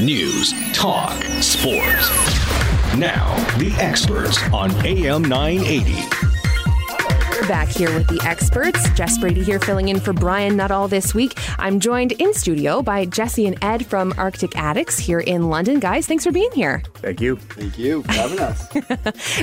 News, talk, sports. Now, the experts on AM 980. We're back here with the experts. Jess Brady here filling in for Brian Nuttall this week. I'm joined in studio by Jesse and Ed from Arctic Addicts here in London. Guys, thanks for being here. Thank you. Thank you for having us.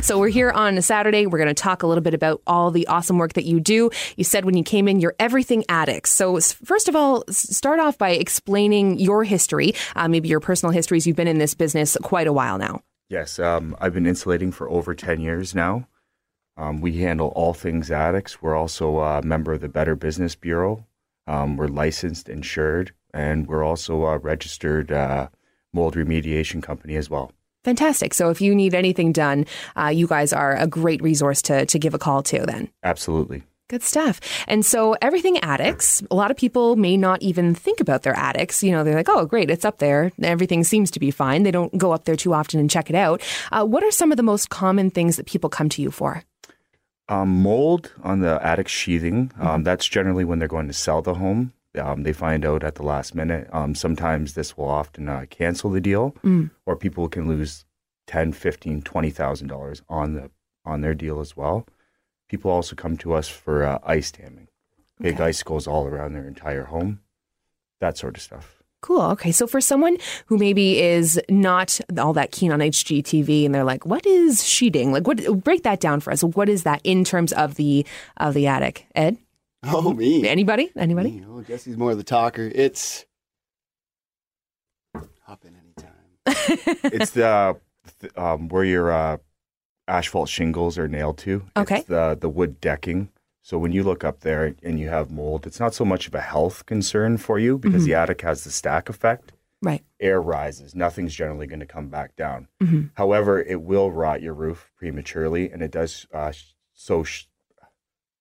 So we're here on a Saturday. We're going to talk a little bit about all the awesome work that you do. You said when you came in, you're everything addicts. So first of all, start off by explaining your history, uh, maybe your personal histories. You've been in this business quite a while now. Yes, um, I've been insulating for over 10 years now. Um, we handle all things addicts. We're also a member of the Better Business Bureau. Um, we're licensed, insured, and we're also a registered uh, mold remediation company as well. Fantastic. So if you need anything done, uh, you guys are a great resource to, to give a call to then. Absolutely. Good stuff. And so everything addicts, a lot of people may not even think about their addicts. You know, they're like, oh, great, it's up there. Everything seems to be fine. They don't go up there too often and check it out. Uh, what are some of the most common things that people come to you for? Um, mold on the attic sheathing, um, that's generally when they're going to sell the home. Um, they find out at the last minute. Um, sometimes this will often uh, cancel the deal, or people can lose ten, fifteen, twenty thousand dollars on the on their deal as well. People also come to us for uh, ice damming, big Okay. icicles all around their entire home, that sort of stuff. Cool. Okay. So for someone who maybe is not all that keen on HGTV and they're like, what is sheeting? Like, what, break that down for us. What is that in terms of the, of the attic? Ed? Oh, me. Anybody? Anybody? You know, Jesse's more of the talker. It's hop in anytime. it's the th- um, where your uh, asphalt shingles are nailed to. Okay. It's the the wood decking. So when you look up there and you have mold, it's not so much of a health concern for you because Mm-hmm. the attic has the stack effect. Right. Air rises, nothing's generally going to come back down. Mhm. However, it will rot your roof prematurely, and it does uh, so sh-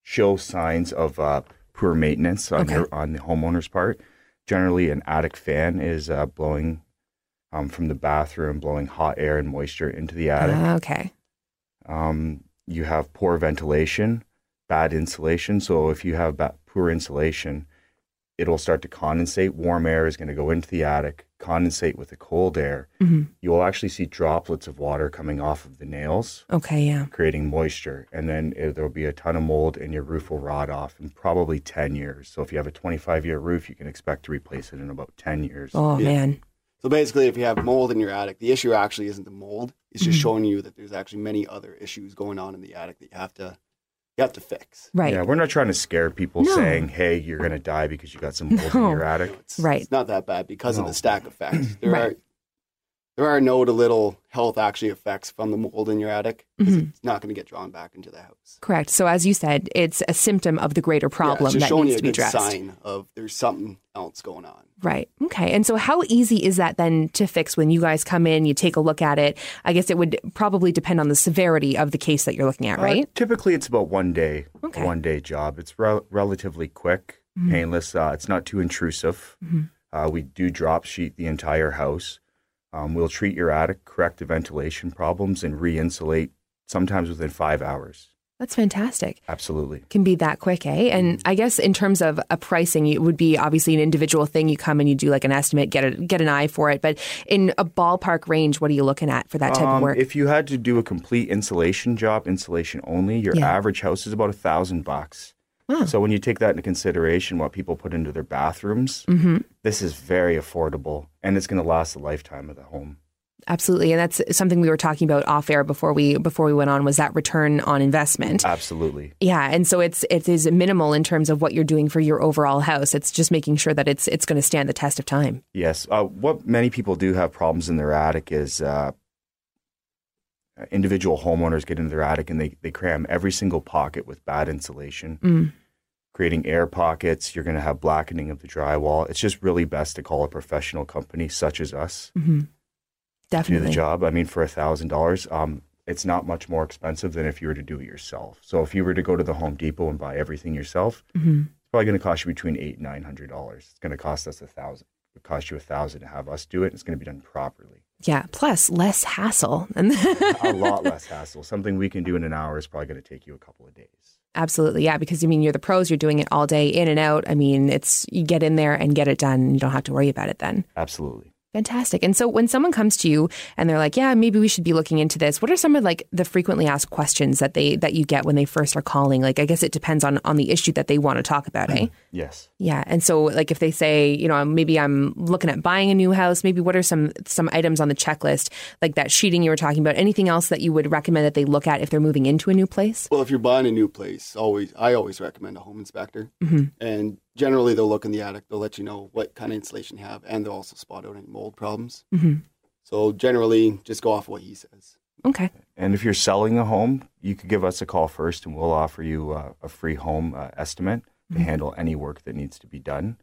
show signs of uh, poor maintenance on Okay. your, on the homeowner's part. Generally, an attic fan is uh, blowing um, from the bathroom, blowing hot air and moisture into the attic. Ah, okay. Um, you have poor ventilation, bad insulation. So if you have bad, poor insulation, it'll start to condensate. Warm air is going to go into the attic, condensate with the cold air. Mhm. You will actually see droplets of water coming off of the nails, Okay. Yeah. creating moisture, and then it, there'll be a ton of mold, and your roof will rot off in probably ten years. So if you have a 25 year roof, you can expect to replace it in about 10 years. Oh, Yeah. man. So basically, if you have mold in your attic, the issue actually isn't the mold. It's just showing you that there's actually many other issues going on in the attic that you have to you have to fix. Right. Yeah, we're not trying to scare people No. saying, "Hey, you're going to die because you got some mold No. in your attic." It's, Right. It's not that bad because of the stack effect. There Right. are there are no to little health actually effects from the mold in your attic. 'cause Mhm. It's not going to get drawn back into the house. Correct. So as you said, it's a symptom of the greater Yeah, problem it's just that showing needs you a to be good addressed. sign of there's something else going on. Right. Okay. And so how easy is that then to fix when you guys come in, you take a look at it? I guess it would probably depend on the severity of the case that you're looking at, Uh, right? typically, it's about one day, Okay. one day job. It's rel- relatively quick, Mhm. painless. Uh, it's not too intrusive. Mhm. Uh, we do drop sheet the entire house. Um, we'll treat your attic, correct the ventilation problems, and re insulate sometimes within five hours. That's fantastic. Absolutely. Can be that quick, eh? And I guess in terms of a pricing, it would be obviously an individual thing. You come and you do like an estimate, get a get an eye for it. But in a ballpark range, what are you looking at for that type of Um, work? If you had to do a complete insulation job, insulation only, your Yeah. average house is about a thousand bucks. So when you take that into consideration, what people put into their bathrooms, hmm this is very affordable, and it's going to last a lifetime of the home. Absolutely, and that's something we were talking about off air before we before we went on. Was that return on investment? Absolutely. Yeah, and so it's it is minimal in terms of what you're doing for your overall house. It's just making sure that it's it's going to stand the test of time. Yes. Uh, what many people do have problems in their attic is uh, individual homeowners get into their attic and they, they cram every single pocket with bad insulation, Mm. creating air pockets. You're going to have blackening of the drywall. It's just really best to call a professional company such as us hmm to do the job. I mean, for a thousand dollars, um, it's not much more expensive than if you were to do it yourself. So if you were to go to the Home Depot and buy everything yourself, hmm it's probably going to cost you between eight and nine hundred dollars. It's going to cost us a thousand. It cost you a thousand to have us do it. It's going to be done properly. Yeah. Plus, less hassle. And a lot less hassle. Something we can do in an hour is probably going to take you a couple of days. Absolutely, yeah. Because I mean, you're the pros. You're doing it all day, in and out. I mean, it's you get in there and get it done. You don't have to worry about it then. Absolutely. Fantastic. And so when someone comes to you and they're like, "Yeah, maybe we should be looking into this." What are some of like the frequently asked questions that they that you get when they first are calling? Like I guess it depends on on the issue that they want to talk about, eh? Yes. Yeah. And so like if they say, you know, maybe I'm looking at buying a new house, maybe what are some some items on the checklist like that sheeting you were talking about? Anything else that you would recommend that they look at if they're moving into a new place? Well, if you're buying a new place, always I always recommend a home inspector. And generally, they'll look in the attic. They'll let you know what kind of insulation you have, and they'll also spot out any mold problems. Mhm. So generally, just go off what he says. Okay. And if you're selling a home, you could give us a call first, and we'll offer you uh, a free home uh, estimate to handle any work that needs to be done.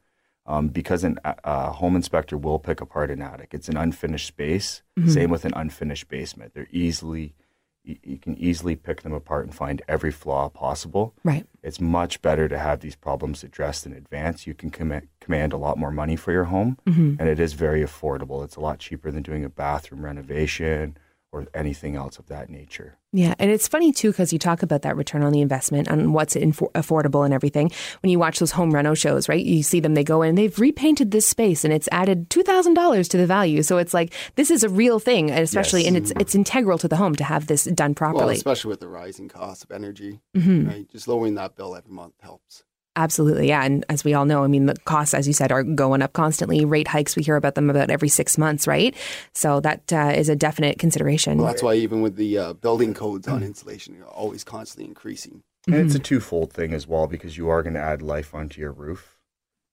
Um, because a a home inspector will pick apart an attic. It's an unfinished space. Same with an unfinished basement. They're easily, you, can easily pick them apart and find every flaw possible. Right. It's much better to have these problems addressed in advance. You can command, command a lot more money for your home, mm-hmm. and it is very affordable. It's a lot cheaper than doing a bathroom renovation or anything else of that nature. Yeah, and it's funny too because you talk about that return on the investment and what's infor- affordable and everything. When you watch those home reno shows, right? You see them; they go in, they've repainted this space, and it's added two thousand dollars to the value. So it's like this is a real thing, and especially, Yes. and it's it's integral to the home to have this done Well, properly. especially with the rising cost of energy, Mm-hmm. right? Just lowering that bill every month helps. Absolutely, yeah. And as we all know, I mean, the costs, as you said, are going up constantly. Rate hikes, we hear about them about every six months, right? So that uh, is a definite consideration. Well, that's why even with the uh, building codes on insulation, they're always constantly increasing. And it's a twofold thing as well because you are going to add life onto your roof,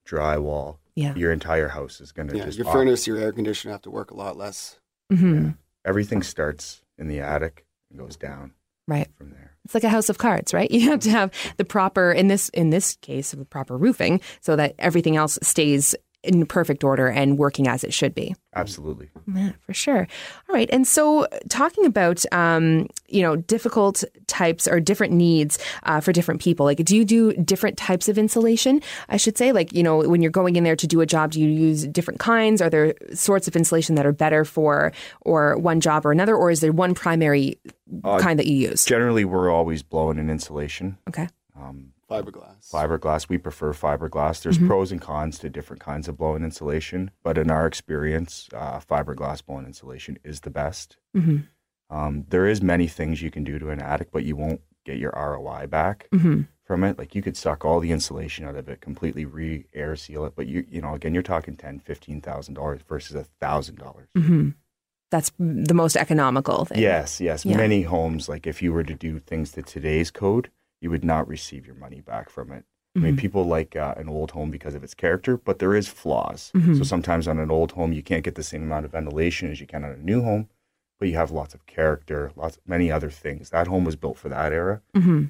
drywall. Yeah. Your entire house is going to Yeah, just your op- furnace, your air conditioner have to work a lot less. hmm Everything starts in the attic and goes down Right. from there. It's like a house of cards, right? You have to have the proper in this in this case the proper roofing so that everything else stays in perfect order and working as it should be. Absolutely. Yeah, for sure. All right. And so, talking about, um, you know, difficult types or different needs uh, for different people, like, do you do different types of insulation? I should say, like, you know, when you're going in there to do a job, do you use different kinds? Are there sorts of insulation that are better for or one job or another? Or is there one primary kind that you use? Generally, we're always blowing an insulation. Okay. Um, Fiberglass. fiberglass, we prefer fiberglass. There's pros and cons to different kinds of blown insulation, but in our experience, uh, fiberglass blown insulation is the best. hmm Um, there is many things you can do to an attic, but you won't get your ROI back hmm from it. Like you could suck all the insulation out of it, completely re-air seal it, but you you know again you're talking ten, fifteen thousand dollars versus a thousand dollars. That's the most economical thing. Yes, yes. Yeah. Many homes, like if you were to do things to today's code, you would not receive your money back from it. I mean, Mhm. people like uh, an old home because of its character, but there is flaws. Mhm. So sometimes on an old home, you can't get the same amount of ventilation as you can on a new home, but you have lots of character, lots many other things. That home was built for that era. hmm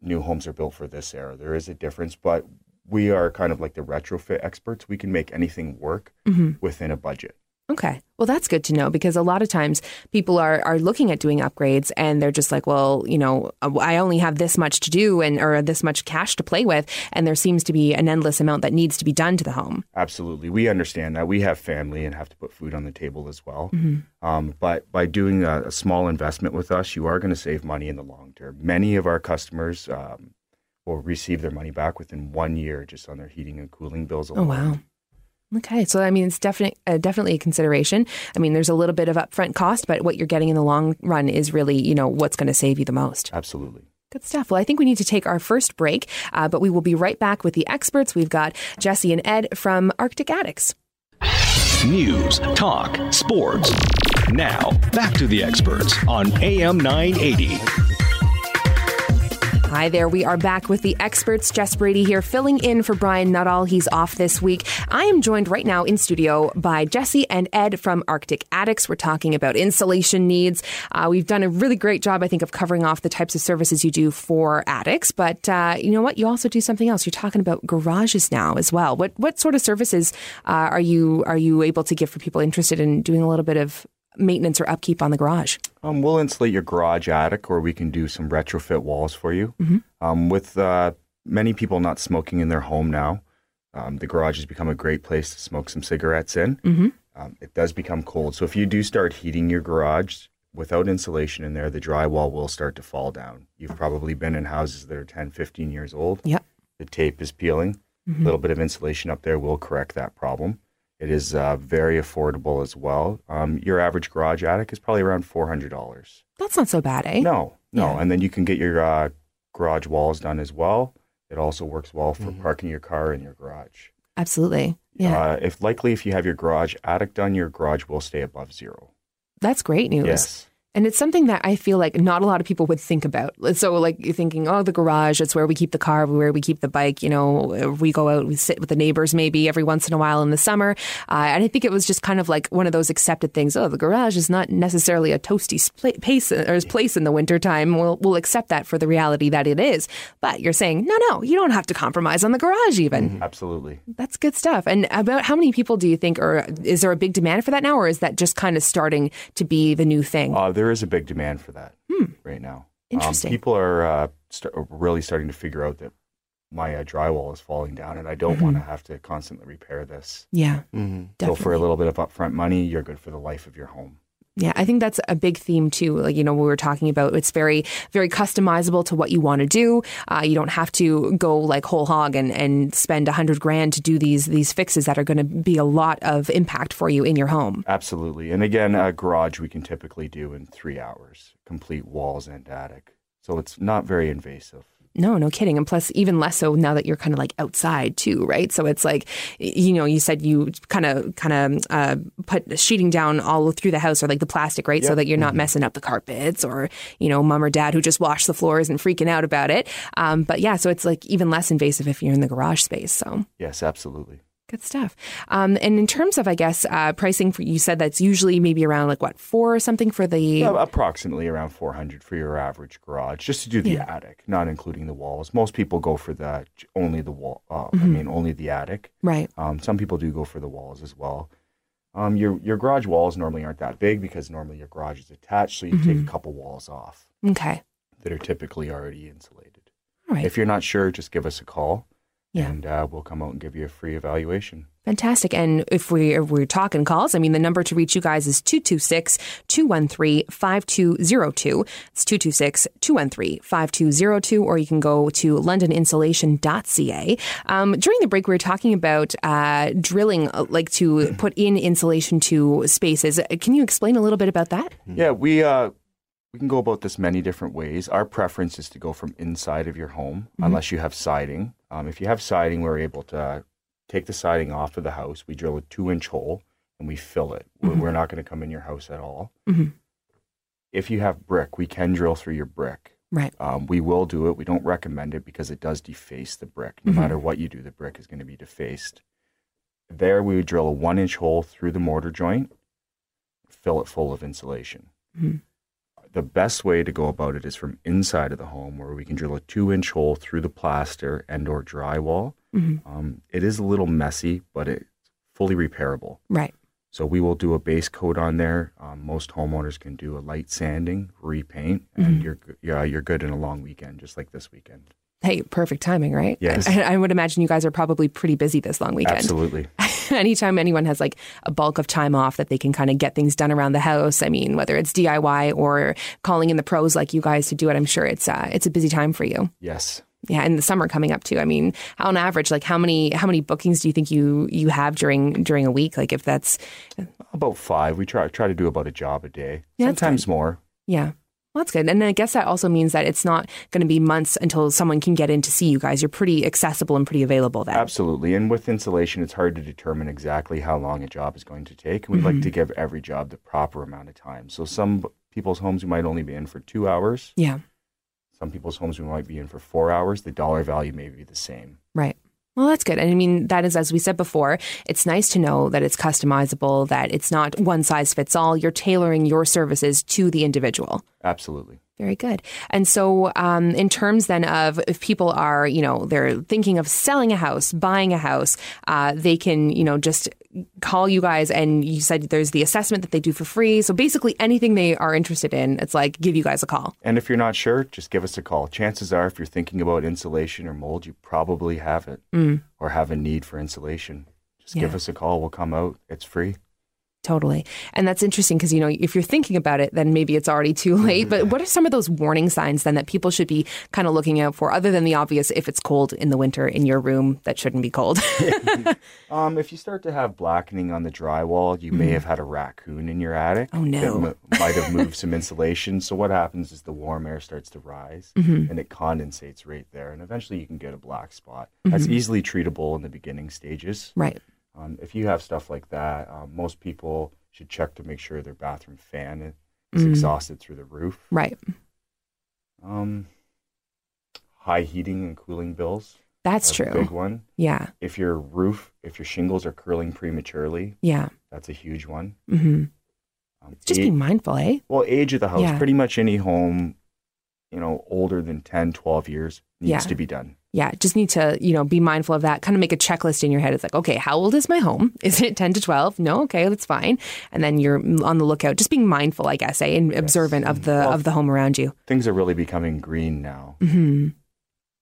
New homes are built for this era. There is a difference, but we are kind of like the retrofit experts. We can make anything work hmm within a budget. Okay. Well, that's good to know because a lot of times people are, are looking at doing upgrades and they're just like, well, you know, I only have this much to do and or this much cash to play with, and there seems to be an endless amount that needs to be done to the home. Absolutely. We understand that. We have family and have to put food on the table as well. Mhm. Um, but by doing a, a small investment with us, you are going to save money in the long term. Many of our customers um, will receive their money back within one year just on their heating and cooling bills Oh wow. Okay, so I mean, it's definitely uh, definitely a consideration. I mean, there's a little bit of upfront cost, but what you're getting in the long run is really, you know, what's going to save you the most. Absolutely. Good stuff. Well, I think we need to take our first break, uh, but we will be right back with the experts. We've got Jesse and Ed from Arctic Addicts. News, talk, sports. Now, back to the experts on AM 980. Hi there. We are back with the experts. Jess Brady here, filling in for Brian Nuttall. He's off this week. I am joined right now in studio by Jesse and Ed from Arctic Addicts. We're talking about insulation needs. Uh, we've done a really great job, I think, of covering off the types of services you do for addicts. But uh, you know what? You also do something else. You're talking about garages now as well. What what sort of services uh, are you are you able to give for people interested in doing a little bit of maintenance or upkeep on the garage? Um, we'll insulate your garage attic, or we can do some retrofit walls for you. Mm-hmm. Um, with uh, many people not smoking in their home now, um, the garage has become a great place to smoke some cigarettes in. Mm-hmm. Um, it does become cold. So if you do start heating your garage without insulation in there, the drywall will start to fall down. You've probably been in houses that are 10, 15 years old. Yep. The tape is peeling. Mm-hmm. A little bit of insulation up there will correct that problem. It is uh, very affordable as well. Um, your average garage attic is probably around four hundred dollars. That's not so bad, eh? No, no, Yeah. and then you can get your uh, garage walls done as well. It also works well for parking your car in your garage. Absolutely. Yeah. Uh, if likely, if you have your garage attic done, your garage will stay above zero. That's great news. Yes. And it's something that I feel like not a lot of people would think about. So, like, you're thinking, oh, the garage, it's where we keep the car, where we keep the bike. You know, we go out, we sit with the neighbors maybe every once in a while in the summer. Uh, and I think it was just kind of like one of those accepted things. Oh, the garage is not necessarily a toasty spla- pace or place in the wintertime. We'll, we'll accept that for the reality that it is. But you're saying, no, no, you don't have to compromise on the garage even. Absolutely. That's good stuff. And about how many people do you think, or is there a big demand for that now, or is that just kind of starting to be the new thing? Uh, there is a big demand for that right now. Hmm. Interesting. Um, people are uh, st- really starting to figure out that my uh, drywall is falling down, and I don't want to have to constantly repair this. yeah, Mm-hmm. So Mm-hmm. for a little bit of upfront money, you're good for the life of your home. Yeah, I think that's a big theme too. Like, you know, we were talking about it's very, very customizable to what you want to do. Uh, you don't have to go like whole hog and, and spend a hundred grand to do these, these fixes that are going to be a lot of impact for you in your home. Absolutely. And again, a garage we can typically do in three hours, complete walls and attic. So it's not very invasive. No, no kidding. And plus, even less so now that you're kind of like outside too, right? So it's like, you know, you said you kind of, kind of uh, put sheeting down all through the house or like the plastic, right? So that you're not messing up the carpets or, you know, mom or dad who just washed the floors and freaking out about it. Um, but yeah, so it's like even less invasive if you're in the garage space. So. Yes, absolutely. Good stuff. Um, and in terms of, I guess, uh, pricing for you said that's usually maybe around like what four or something for the. Yeah, approximately around 400 for your average garage, just to do the Yeah. attic, not including the walls. Most people go for the only the wall. Uh, Mm-hmm. I mean, only the attic. Right. Um, some people do go for the walls as well. Um, your your garage walls normally aren't that big because normally your garage is attached, so you Mm-hmm. take a couple walls off Okay. that are typically already insulated. All right. If you're not sure, just give us a call, Yeah. and uh, we'll come out and give you a free evaluation. Fantastic. And if we if we're talking calls, I mean the number to reach you guys is 226-213-5202. It's 226-213-5202 or you can go to londoninsulation.ca. Um, during the break we were talking about uh, drilling uh, like to put in insulation to spaces. Can you explain a little bit about that? Yeah, we uh, we can go about this many different ways. Our preference is to go from inside of your home, unless you have siding. Um, if you have siding, we're able to take the siding off of the house. We drill a two-inch hole and we fill it. We're, we're not going to come in your house at all. Mhm. If you have brick, we can drill through your brick. Right. Um, we will do it. We don't recommend it because it does deface the brick. No matter what you do, the brick is going to be defaced. There, we would drill a one inch hole through the mortar joint, fill it full of insulation. The best way to go about it is from inside of the home, where we can drill a two inch hole through the plaster and or drywall. Mhm. Um, it is a little messy, but it's fully repairable. Right. So we will do a base coat on there. Um, most homeowners can do a light sanding, repaint, and you're go- yeah you're good in a long weekend, just like this weekend. Hey, perfect timing, right? Yes. I, I would imagine you guys are probably pretty busy this long weekend. Absolutely. anytime anyone has like a bulk of time off that they can kind of get things done around the house. I mean, whether it's DIY or calling in the pros like you guys to do it, I'm sure it's uh, it's a busy time for you. Yes. Yeah, and the summer coming up too. I mean, on average, like how many how many bookings do you think you you have during during a week? Like if that's About five. We try try to do about a job a day. Yeah, Sometimes more. yeah. Well, that's good. And I guess that also means that it's not going to be months until someone can get in to see you guys. You're pretty accessible and pretty available then. Absolutely. And with insulation, it's hard to determine exactly how long a job is going to take. And we like to mm-hmm. give every job the proper amount of time. So some people's homes we might only be in for two hours. Yeah. Some people's homes we might be in for four hours. The dollar value may be the same. Right. Well, that's good. And I mean, that is, as we said before, it's nice to know that it's customizable, that it's not one size fits all. You're tailoring your services to the individual. Absolutely. Very good. And so, um, in terms then of if people are, you know, they're thinking of selling a house, buying a house, uh, they can, you know, just call you guys. And you said there's the assessment that they do for free. So basically, anything they are interested in, it's like give you guys a call. And if you're not sure, just give us a call. Chances are, if you're thinking about insulation or mold, you probably have it or have a need for insulation. Just give us a call. We'll come out. It's free. Totally. And that's interesting because, you know, if you're thinking about it, then maybe it's already too late. But what are some of those warning signs then that people should be kind of looking out for, other than the obvious if it's cold in the winter in your room that shouldn't be cold? Um, if you start to have blackening on the drywall, you may have had a raccoon in your attic. Mm-hmm. Oh, no. That mo- might have moved some insulation. So what happens is the warm air starts to rise Mm-hmm. and it condensates right there, and eventually you can get a black spot. Mm-hmm. That's easily treatable in the beginning stages. right. Um, if you have stuff like that, um, most people should check to make sure their bathroom fan is Mm. exhausted through the roof. Right. Um, high heating and cooling bills. That's true. big one. Yeah. If your roof, if your shingles are curling prematurely, Yeah. that's a huge one. hmm Um, Just a- be mindful, eh? well, age of the house. Yeah. Pretty much any home, you know, older than 10, 12 years needs Yeah. to be done. Yeah, just need to, you know, be mindful of that. Kind of make a checklist in your head. It's like, okay, how old is my home? Is it 10 to 12? No, okay, that's fine. And then you're on the lookout, just being mindful, I guess, eh, and observant of the Well, of the home around you. Things are really becoming green now. hmm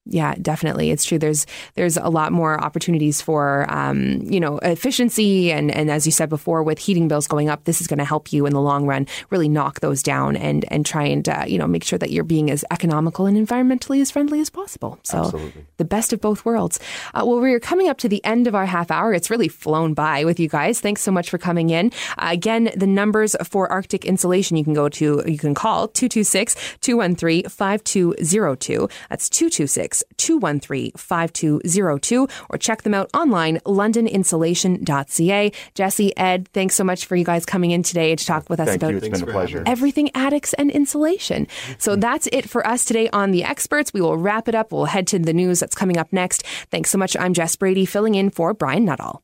Yeah, definitely. It's true. There's there's a lot more opportunities for um, you know efficiency and and as you said before, with heating bills going up, this is going to help you in the long run really knock those down and and try and uh, you know make sure that you're being as economical and environmentally as friendly as possible. So Absolutely. the best of both worlds. Uh, well, we're coming up to the end of our half hour. It's really flown by with you guys. Thanks so much for coming in. Uh, again, the numbers for Arctic insulation you can go to, you can call 226 213 5202. That's 226 213 5202, or check them out online, londoninsulation.ca. Jesse, Ed, thanks so much for you guys coming in today to talk with us Thank about you. It's Thanks been a pleasure. everything attics and insulation. So mm-hmm. that's it for us today on The Experts. We will wrap it up. We'll head to the news that's coming up next. Thanks so much. I'm Jess Brady, filling in for Brian Nuttall.